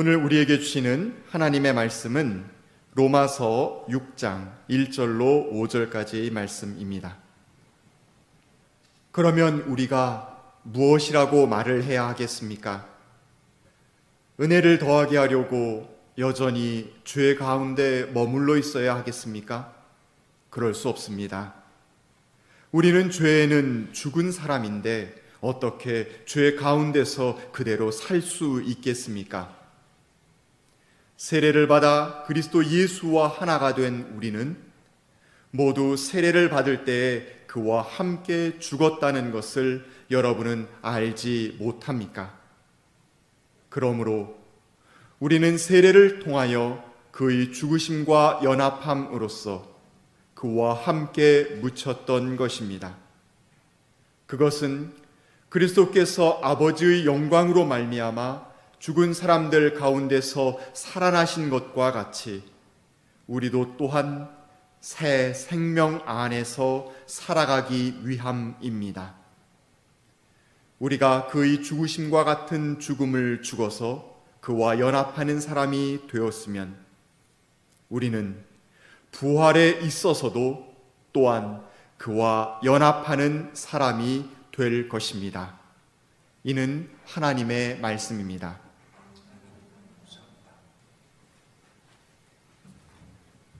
오늘 우리에게 주시는 하나님의 말씀은 로마서 6장 1절로 5절까지의 말씀입니다. 그러면 우리가 무엇이라고 말을 해야 하겠습니까? 은혜를 더하게 하려고 여전히 죄 가운데 머물러 있어야 하겠습니까? 그럴 수 없습니다. 우리는 죄에는 죽은 사람인데 어떻게 죄 가운데서 그대로 살 수 있겠습니까? 세례를 받아 그리스도 예수와 하나가 된 우리는 모두 세례를 받을 때에 그와 함께 죽었다는 것을 여러분은 알지 못합니까? 그러므로 우리는 세례를 통하여 그의 죽으심과 연합함으로써 그와 함께 묻혔던 것입니다. 그것은 그리스도께서 아버지의 영광으로 말미암아 죽은 사람들 가운데서 살아나신 것과 같이 우리도 또한 새 생명 안에서 살아가기 위함입니다. 우리가 그의 죽으심과 같은 죽음을 죽어서 그와 연합하는 사람이 되었으면 우리는 부활에 있어서도 또한 그와 연합하는 사람이 될 것입니다. 이는 하나님의 말씀입니다.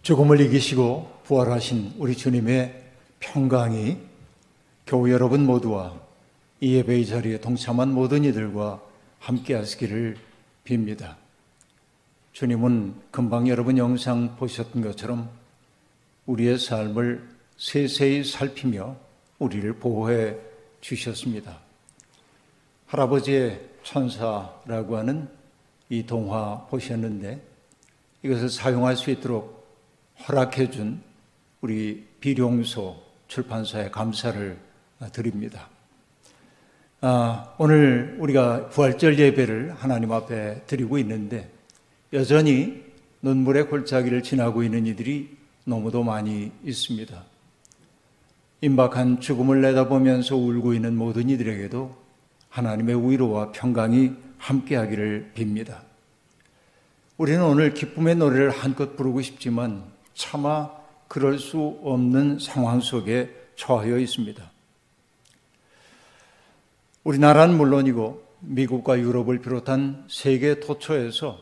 죽음을 이기시고 부활하신 우리 주님의 평강이 교우 여러분 모두와 이 예배의 자리에 동참한 모든 이들과 함께 하시기를 빕니다. 주님은 금방 여러분 영상 보셨던 것처럼 우리의 삶을 세세히 살피며 우리를 보호해 주셨습니다. 할아버지의 천사라고 하는 이 동화 보셨는데 이것을 사용할 수 있도록 허락해 준 우리 비룡소 출판사에 감사를 드립니다. 아, 오늘 우리가 부활절 예배를 하나님 앞에 드리고 있는데 여전히 눈물의 골짜기를 지나고 있는 이들이 너무도 많이 있습니다. 임박한 죽음을 내다보면서 울고 있는 모든 이들에게도 하나님의 위로와 평강이 함께하기를 빕니다. 우리는 오늘 기쁨의 노래를 한껏 부르고 싶지만 차마 그럴 수 없는 상황 속에 처하여 있습니다. 우리나라는 물론이고 미국과 유럽을 비롯한 세계 토처에서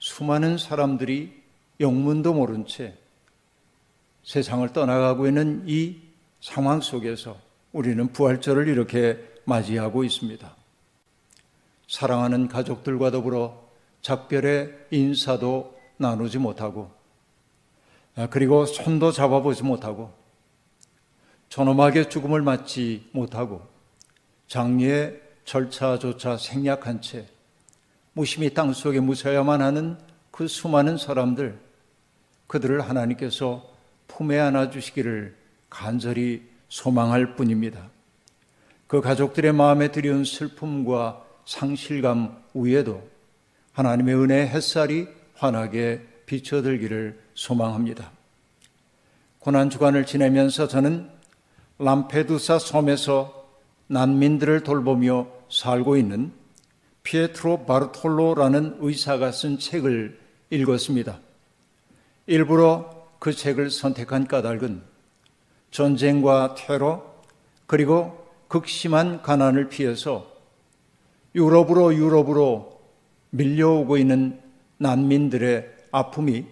수많은 사람들이 영문도 모른 채 세상을 떠나가고 있는 이 상황 속에서 우리는 부활절을 이렇게 맞이하고 있습니다. 사랑하는 가족들과 더불어 작별의 인사도 나누지 못하고 아, 그리고 손도 잡아보지 못하고 존엄하게 죽음을 맞지 못하고 장례의 절차조차 생략한 채 무심히 땅 속에 묻혀야만 하는 그 수많은 사람들 그들을 하나님께서 품에 안아 주시기를 간절히 소망할 뿐입니다. 그 가족들의 마음에 들여온 슬픔과 상실감 위에도 하나님의 은혜 햇살이 환하게 비춰들기를 소망합니다. 고난 주간을 지내면서 저는 람페두사 섬에서 난민들을 돌보며 살고 있는 피에트로 바르톨로라는 의사가 쓴 책을 읽었습니다. 일부러 그 책을 선택한 까닭은 전쟁과 테러 그리고 극심한 가난을 피해서 유럽으로 유럽으로 밀려오고 있는 난민들의 아픔이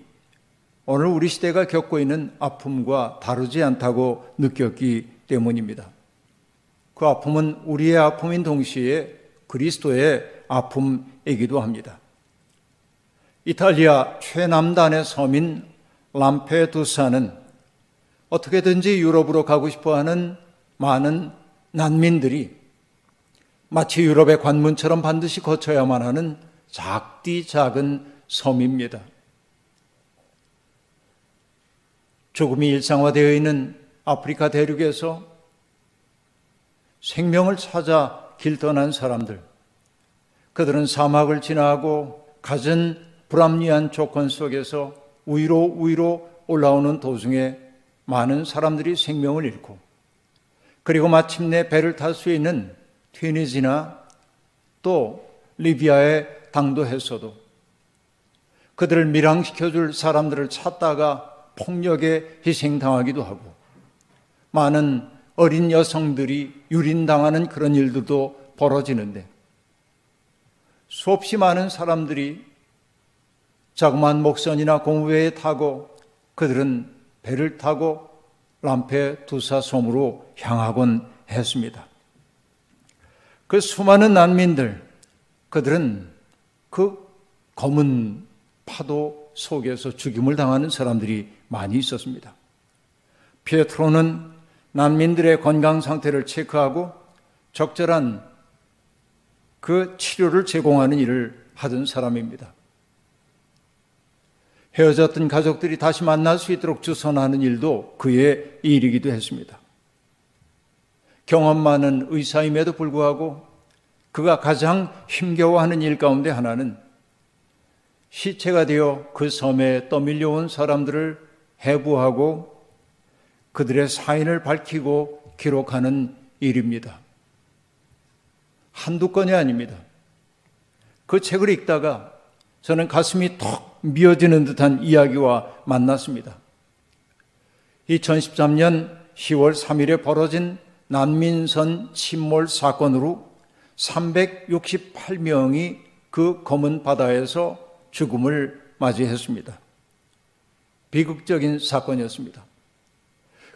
오늘 우리 시대가 겪고 있는 아픔과 다르지 않다고 느꼈기 때문입니다. 그 아픔은 우리의 아픔인 동시에 그리스도의 아픔이기도 합니다. 이탈리아 최남단의 섬인 람페두사는 어떻게든지 유럽으로 가고 싶어 하는 많은 난민들이 마치 유럽의 관문처럼 반드시 거쳐야만 하는 작디 작은 섬입니다. 조금이 일상화되어 있는 아프리카 대륙에서 생명을 찾아 길 떠난 사람들, 그들은 사막을 지나고 갖은 불합리한 조건 속에서 위로 위로 올라오는 도중에 많은 사람들이 생명을 잃고 그리고 마침내 배를 탈 수 있는 튀니지나 또 리비아에 당도했어도 그들을 밀항시켜줄 사람들을 찾다가 폭력에 희생당하기도 하고 많은 어린 여성들이 유린당하는 그런 일들도 벌어지는데 수없이 많은 사람들이 자그마한 목선이나 공회에 타고 그들은 배를 타고 람페두사 섬으로 향하곤 했습니다. 그 수많은 난민들, 그들은 그 검은 파도 속에서 죽임을 당하는 사람들이 많이 있었습니다. 피에트로는 난민들의 건강 상태를 체크하고 적절한 그 치료를 제공하는 일을 하던 사람입니다. 헤어졌던 가족들이 다시 만날 수 있도록 주선하는 일도 그의 일이기도 했습니다. 경험 많은 의사임에도 불구하고 그가 가장 힘겨워하는 일 가운데 하나는 시체가 되어 그 섬에 떠밀려온 사람들을 해부하고 그들의 사인을 밝히고 기록하는 일입니다. 한두 건이 아닙니다. 그 책을 읽다가 저는 가슴이 턱 미어지는 듯한 이야기와 만났습니다. 2013년 10월 3일에 벌어진 난민선 침몰 사건으로 368명이 그 검은 바다에서 죽음을 맞이했습니다. 비극적인 사건이었습니다.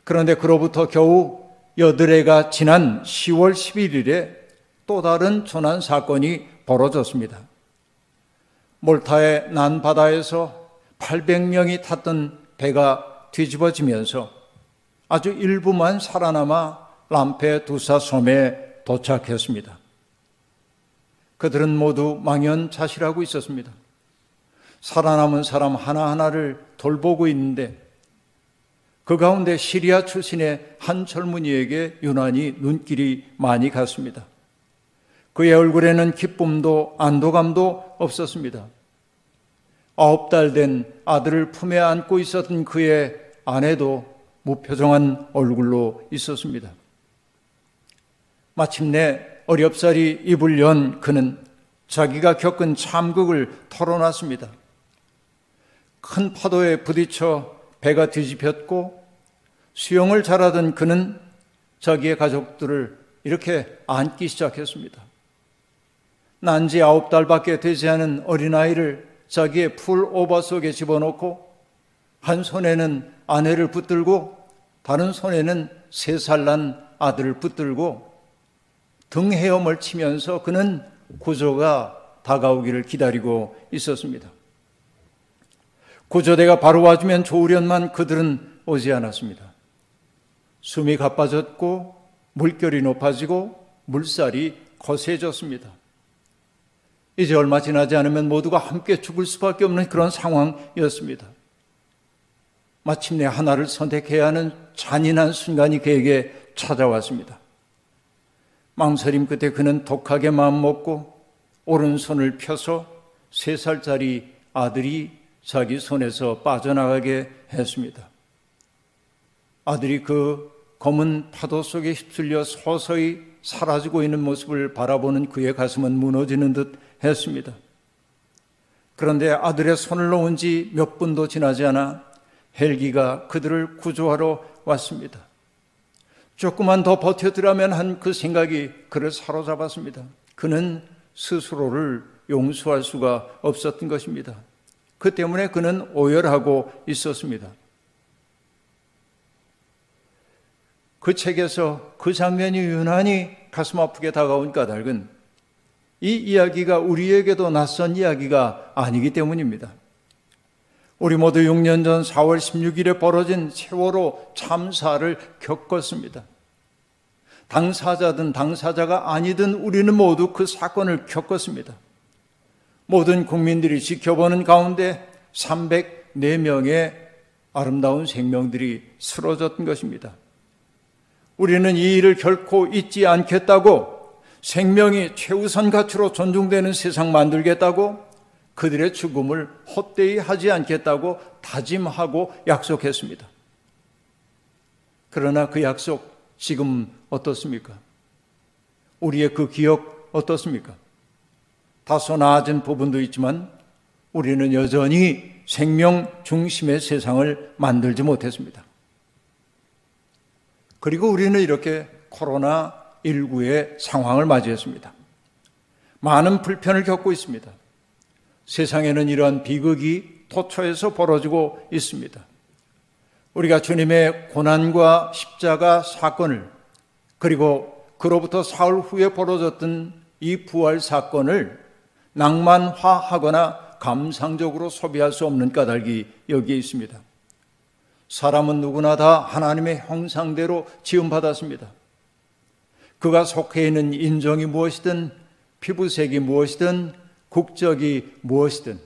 그런데 그로부터 겨우 여드레가 지난 10월 11일에 또 다른 조난 사건이 벌어졌습니다. 몰타의 난 바다에서 800명이 탔던 배가 뒤집어지면서 아주 일부만 살아남아 람페두사 섬에 도착했습니다. 그들은 모두 망연자실하고 있었습니다. 살아남은 사람 하나하나를 돌보고 있는데 그 가운데 시리아 출신의 한 젊은이에게 유난히 눈길이 많이 갔습니다. 그의 얼굴에는 기쁨도 안도감도 없었습니다. 아홉 달 된 아들을 품에 안고 있었던 그의 아내도 무표정한 얼굴로 있었습니다. 마침내 어렵사리 입을 연 그는 자기가 겪은 참극을 털어놨습니다. 큰 파도에 부딪혀 배가 뒤집혔고 수영을 잘하던 그는 자기의 가족들을 이렇게 안기 시작했습니다. 난 지 아홉 달밖에 되지 않은 어린아이를 자기의 풀 오버 속에 집어넣고 한 손에는 아내를 붙들고 다른 손에는 세 살 난 아들을 붙들고 등 헤엄을 치면서 그는 구조가 다가오기를 기다리고 있었습니다. 구조대가 바로 와주면 좋으련만 그들은 오지 않았습니다. 숨이 가빠졌고 물결이 높아지고 물살이 거세졌습니다. 이제 얼마 지나지 않으면 모두가 함께 죽을 수밖에 없는 그런 상황이었습니다. 마침내 하나를 선택해야 하는 잔인한 순간이 그에게 찾아왔습니다. 망설임 끝에 그는 독하게 마음먹고 오른손을 펴서 세 살짜리 아들이 자기 손에서 빠져나가게 했습니다. 아들이 그 검은 파도 속에 휩쓸려 서서히 사라지고 있는 모습을 바라보는 그의 가슴은 무너지는 듯 했습니다. 그런데 아들의 손을 놓은 지 몇 분도 지나지 않아 헬기가 그들을 구조하러 왔습니다. 조금만 더 버텨두라면 한 그 생각이 그를 사로잡았습니다. 그는 스스로를 용서할 수가 없었던 것입니다. 그 때문에 그는 오열하고 있었습니다. 그 책에서 그 장면이 유난히 가슴 아프게 다가온 까닭은 이 이야기가 우리에게도 낯선 이야기가 아니기 때문입니다. 우리 모두 6년 전 4월 16일에 벌어진 세월호 참사를 겪었습니다. 당사자든 당사자가 아니든 우리는 모두 그 사건을 겪었습니다. 모든 국민들이 지켜보는 가운데 304명의 아름다운 생명들이 쓰러졌던 것입니다. 우리는 이 일을 결코 잊지 않겠다고 생명이 최우선 가치로 존중되는 세상 만들겠다고 그들의 죽음을 헛되이 하지 않겠다고 다짐하고 약속했습니다. 그러나 그 약속 지금 어떻습니까? 우리의 그 기억 어떻습니까? 다소 나아진 부분도 있지만 우리는 여전히 생명 중심의 세상을 만들지 못했습니다. 그리고 우리는 이렇게 코로나19의 상황을 맞이했습니다. 많은 불편을 겪고 있습니다. 세상에는 이러한 비극이 토초에서 벌어지고 있습니다. 우리가 주님의 고난과 십자가 사건을 그리고 그로부터 사흘 후에 벌어졌던 이 부활 사건을 낭만화하거나 감상적으로 소비할 수 없는 까닭이 여기에 있습니다. 사람은 누구나 다 하나님의 형상대로 지음받았습니다. 그가 속해 있는 인종이 무엇이든 피부색이 무엇이든 국적이 무엇이든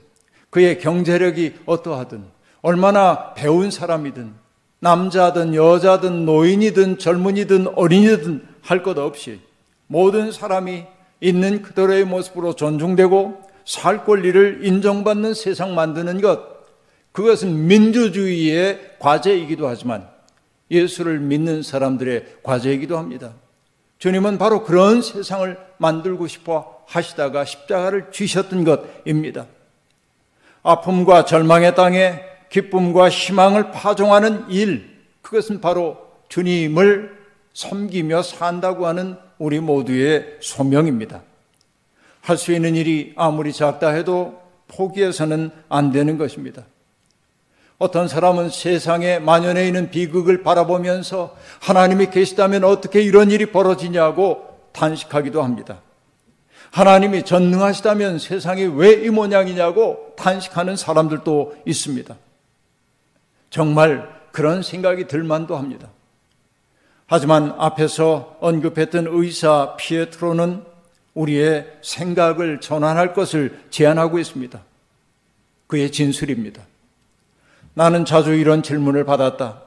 그의 경제력이 어떠하든 얼마나 배운 사람이든 남자든 여자든 노인이든 젊은이든 어린이든 할 것 없이 모든 사람이 있는 그대로의 모습으로 존중되고 살 권리를 인정받는 세상 만드는 것 그것은 민주주의의 과제이기도 하지만 예수를 믿는 사람들의 과제이기도 합니다. 주님은 바로 그런 세상을 만들고 싶어 하시다가 십자가를 쥐셨던 것입니다. 아픔과 절망의 땅에 기쁨과 희망을 파종하는 일, 그것은 바로 주님을 섬기며 산다고 하는 우리 모두의 소명입니다. 할 수 있는 일이 아무리 작다 해도 포기해서는 안 되는 것입니다. 어떤 사람은 세상에 만연해 있는 비극을 바라보면서 하나님이 계시다면 어떻게 이런 일이 벌어지냐고 탄식하기도 합니다. 하나님이 전능하시다면 세상이 왜 이 모양이냐고 탄식하는 사람들도 있습니다. 정말 그런 생각이 들만도 합니다. 하지만 앞에서 언급했던 의사 피에트로는 우리의 생각을 전환할 것을 제안하고 있습니다. 그의 진술입니다. 나는 자주 이런 질문을 받았다.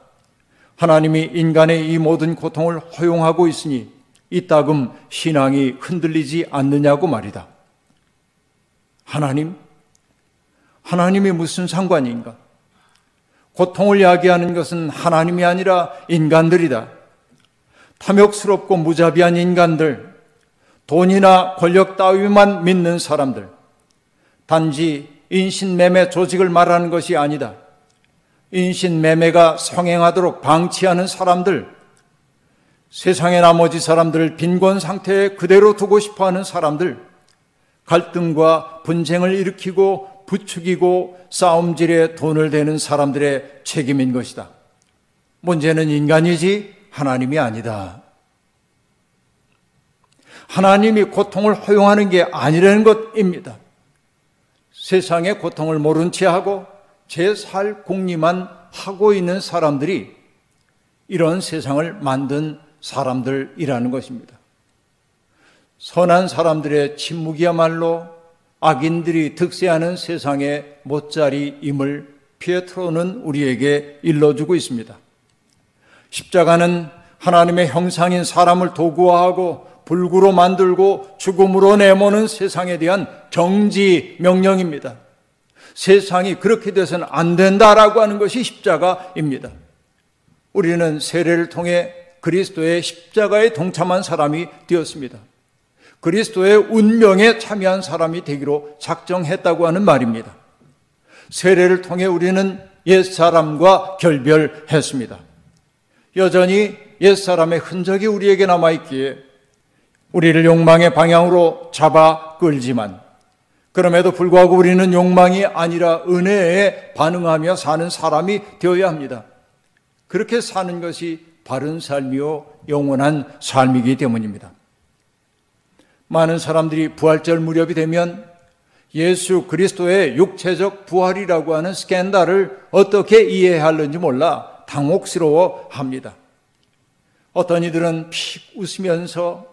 하나님이 인간의 이 모든 고통을 허용하고 있으니 이따금 신앙이 흔들리지 않느냐고 말이다. 하나님? 하나님이 무슨 상관인가? 고통을 야기하는 것은 하나님이 아니라 인간들이다. 탐욕스럽고 무자비한 인간들, 돈이나 권력 따위만 믿는 사람들, 단지 인신매매 조직을 말하는 것이 아니다. 인신매매가 성행하도록 방치하는 사람들, 세상의 나머지 사람들을 빈곤 상태에 그대로 두고 싶어 하는 사람들, 갈등과 분쟁을 일으키고 부추기고 싸움질에 돈을 대는 사람들의 책임인 것이다. 문제는 인간이지 하나님이 아니다. 하나님이 고통을 허용하는 게 아니라는 것입니다. 세상의 고통을 모른 채 하고 제 살 공리만 하고 있는 사람들이 이런 세상을 만든 사람들이라는 것입니다. 선한 사람들의 침묵이야말로 악인들이 득세하는 세상의 못자리임을 피에트로는 우리에게 일러주고 있습니다. 십자가는 하나님의 형상인 사람을 도구화하고 불구로 만들고 죽음으로 내모는 세상에 대한 정지 명령입니다. 세상이 그렇게 돼서는 안 된다라고 하는 것이 십자가입니다. 우리는 세례를 통해 그리스도의 십자가에 동참한 사람이 되었습니다. 그리스도의 운명에 참여한 사람이 되기로 작정했다고 하는 말입니다. 세례를 통해 우리는 옛 사람과 결별했습니다. 여전히 옛사람의 흔적이 우리에게 남아있기에 우리를 욕망의 방향으로 잡아 끌지만 그럼에도 불구하고 우리는 욕망이 아니라 은혜에 반응하며 사는 사람이 되어야 합니다. 그렇게 사는 것이 바른 삶이요 영원한 삶이기 때문입니다. 많은 사람들이 부활절 무렵이 되면 예수 그리스도의 육체적 부활이라고 하는 스캔들을 어떻게 이해하는지 몰라 당혹스러워 합니다. 어떤 이들은 픽 웃으면서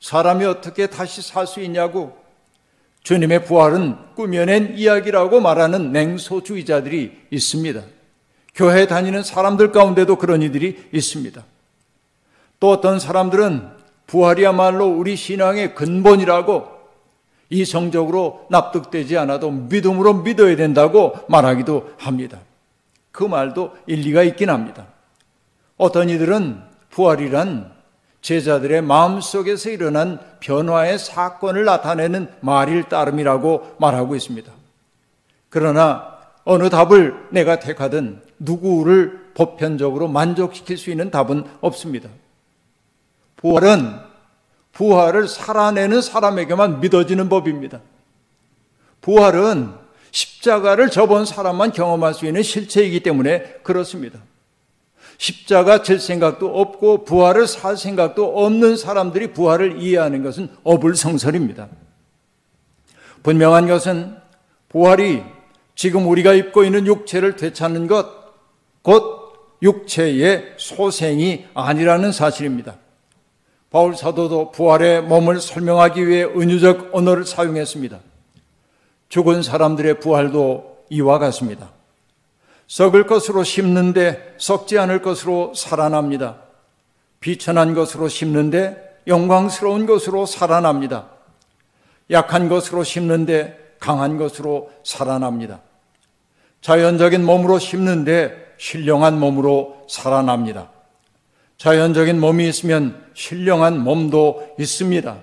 사람이 어떻게 다시 살 수 있냐고 주님의 부활은 꾸며낸 이야기라고 말하는 냉소주의자들이 있습니다. 교회 다니는 사람들 가운데도 그런 이들이 있습니다. 또 어떤 사람들은 부활이야말로 우리 신앙의 근본이라고 이성적으로 납득되지 않아도 믿음으로 믿어야 된다고 말하기도 합니다. 그 말도 일리가 있긴 합니다. 어떤 이들은 부활이란 제자들의 마음속에서 일어난 변화의 사건을 나타내는 말일 따름이라고 말하고 있습니다. 그러나 어느 답을 내가 택하든 누구를 보편적으로 만족시킬 수 있는 답은 없습니다. 부활은 부활을 살아내는 사람에게만 믿어지는 법입니다. 부활은 십자가를 접은 사람만 경험할 수 있는 실체이기 때문에 그렇습니다. 십자가 질 생각도 없고 부활을 살 생각도 없는 사람들이 부활을 이해하는 것은 어불성설입니다. 분명한 것은 부활이 지금 우리가 입고 있는 육체를 되찾는 것, 곧 육체의 소생이 아니라는 사실입니다. 바울 사도도 부활의 몸을 설명하기 위해 은유적 언어를 사용했습니다. 죽은 사람들의 부활도 이와 같습니다. 썩을 것으로 심는데 썩지 않을 것으로 살아납니다. 비천한 것으로 심는데 영광스러운 것으로 살아납니다. 약한 것으로 심는데 강한 것으로 살아납니다. 자연적인 몸으로 심는데 신령한 몸으로 살아납니다. 자연적인 몸이 있으면 신령한 몸도 있습니다.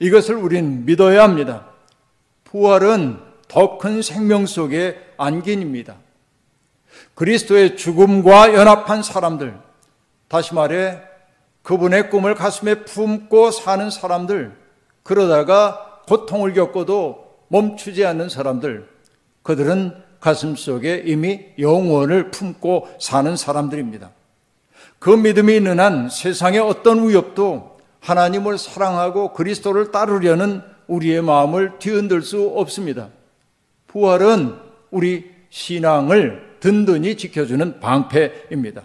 이것을 우린 믿어야 합니다. 부활은 더 큰 생명 속의 안긴입니다. 그리스도의 죽음과 연합한 사람들, 다시 말해 그분의 꿈을 가슴에 품고 사는 사람들, 그러다가 고통을 겪어도 멈추지 않는 사람들, 그들은 가슴 속에 이미 영원을 품고 사는 사람들입니다. 그 믿음이 있는 한 세상의 어떤 위협도 하나님을 사랑하고 그리스도를 따르려는 우리의 마음을 뒤흔들 수 없습니다. 부활은 우리 신앙을 든든히 지켜주는 방패입니다.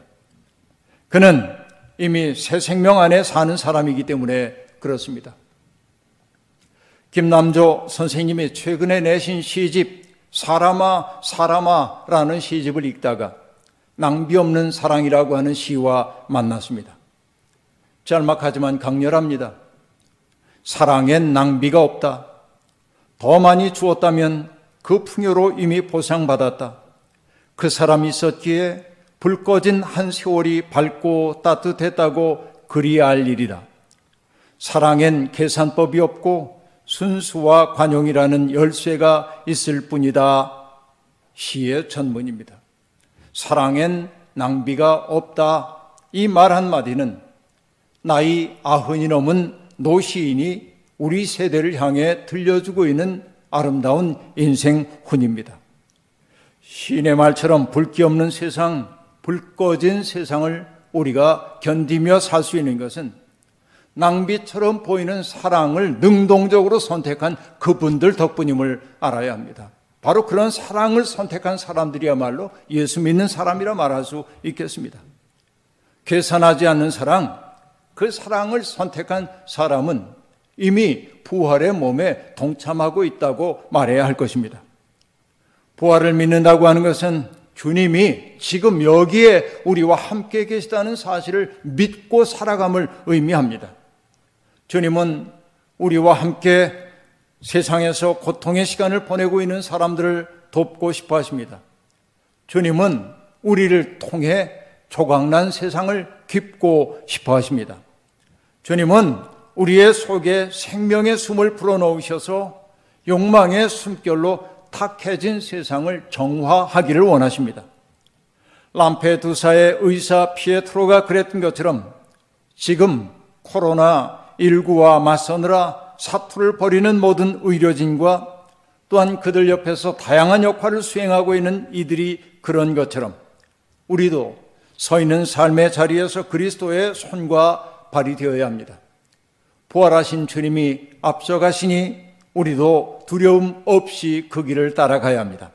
그는 이미 새 생명 안에 사는 사람이기 때문에 그렇습니다. 김남조 선생님이 최근에 내신 시집 사람아 사람아라는 시집을 읽다가 낭비 없는 사랑이라고 하는 시와 만났습니다. 짤막하지만 강렬합니다. 사랑엔 낭비가 없다. 더 많이 주었다면 그 풍요로 이미 보상받았다. 그 사람이 있었기에 불 꺼진 한 세월이 밝고 따뜻했다고 그리할 일이다. 사랑엔 계산법이 없고 순수와 관용이라는 열쇠가 있을 뿐이다. 시의 전문입니다. 사랑엔 낭비가 없다. 이 말 한마디는 나이 아흔이 넘은 노시인이 우리 세대를 향해 들려주고 있는 아름다운 인생 훈입니다. 시인의 말처럼 불기 없는 세상, 불 꺼진 세상을 우리가 견디며 살 수 있는 것은 낭비처럼 보이는 사랑을 능동적으로 선택한 그분들 덕분임을 알아야 합니다. 바로 그런 사랑을 선택한 사람들이야말로 예수 믿는 사람이라 말할 수 있겠습니다. 계산하지 않는 사랑, 그 사랑을 선택한 사람은 이미 부활의 몸에 동참하고 있다고 말해야 할 것입니다. 부활을 믿는다고 하는 것은 주님이 지금 여기에 우리와 함께 계시다는 사실을 믿고 살아감을 의미합니다. 주님은 우리와 함께 세상에서 고통의 시간을 보내고 있는 사람들을 돕고 싶어 하십니다. 주님은 우리를 통해 조각난 세상을 깊고 싶어 하십니다. 주님은 우리의 속에 생명의 숨을 불어넣으셔서 욕망의 숨결로 탁해진 세상을 정화하기를 원하십니다. 람페두사의 의사 피에트로가 그랬던 것처럼 지금 코로나19와 맞서느라 사투를 벌이는 모든 의료진과 또한 그들 옆에서 다양한 역할을 수행하고 있는 이들이 그런 것처럼 우리도 서 있는 삶의 자리에서 그리스도의 손과 발이 되어야 합니다. 부활하신 주님이 앞서가시니 우리도 두려움 없이 그 길을 따라가야 합니다.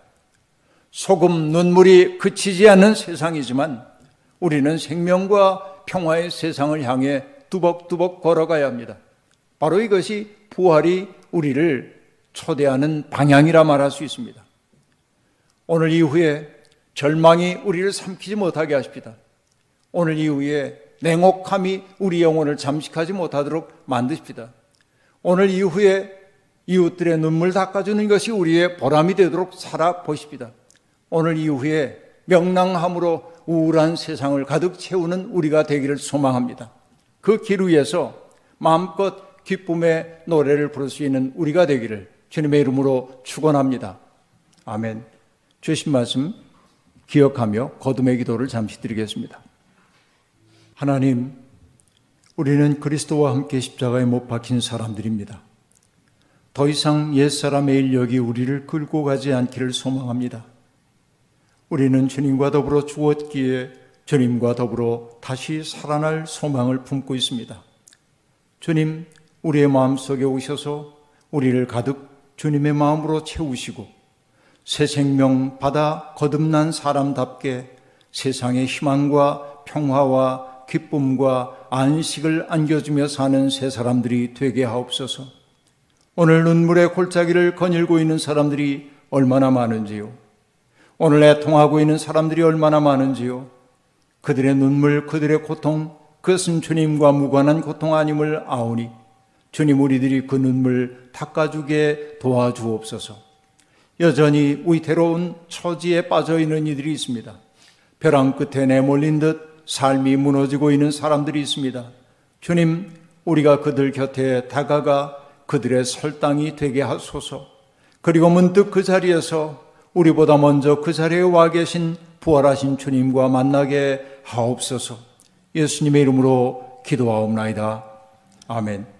소금 눈물이 그치지 않는 세상이지만 우리는 생명과 평화의 세상을 향해 뚜벅뚜벅 걸어가야 합니다. 바로 이것이 부활이 우리를 초대하는 방향이라 말할 수 있습니다. 오늘 이후에 절망이 우리를 삼키지 못하게 하십니다. 오늘 이후에 냉혹함이 우리 영혼을 잠식하지 못하도록 만드십니다. 오늘 이후에 이웃들의 눈물 닦아주는 것이 우리의 보람이 되도록 살아보십니다. 오늘 이후에 명랑함으로 우울한 세상을 가득 채우는 우리가 되기를 소망합니다. 그 길 위에서 마음껏 기쁨의 노래를 부를 수 있는 우리가 되기를 주님의 이름으로 축원합니다. 아멘. 주신 말씀 기억하며 거듭의 기도를 잠시 드리겠습니다. 하나님, 우리는 그리스도와 함께 십자가에 못 박힌 사람들입니다. 더 이상 옛사람의 인력이 우리를 끌고 가지 않기를 소망합니다. 우리는 주님과 더불어 죽었기에 주님과 더불어 다시 살아날 소망을 품고 있습니다. 주님, 우리의 마음속에 오셔서 우리를 가득 주님의 마음으로 채우시고 새 생명 받아 거듭난 사람답게 세상의 희망과 평화와 기쁨과 안식을 안겨주며 사는 새 사람들이 되게 하옵소서. 오늘 눈물의 골짜기를 거닐고 있는 사람들이 얼마나 많은지요. 오늘 애통하고 있는 사람들이 얼마나 많은지요. 그들의 눈물, 그들의 고통, 그것은 주님과 무관한 고통 아님을 아오니 주님 우리들이 그 눈물 닦아주게 도와주옵소서. 여전히 위태로운 처지에 빠져 있는 이들이 있습니다. 벼랑 끝에 내몰린 듯 삶이 무너지고 있는 사람들이 있습니다. 주님, 우리가 그들 곁에 다가가 그들의 설당이 되게 하소서. 그리고 문득 그 자리에서 우리보다 먼저 그 자리에 와 계신 부활하신 주님과 만나게 하옵소서. 예수님의 이름으로 기도하옵나이다. 아멘.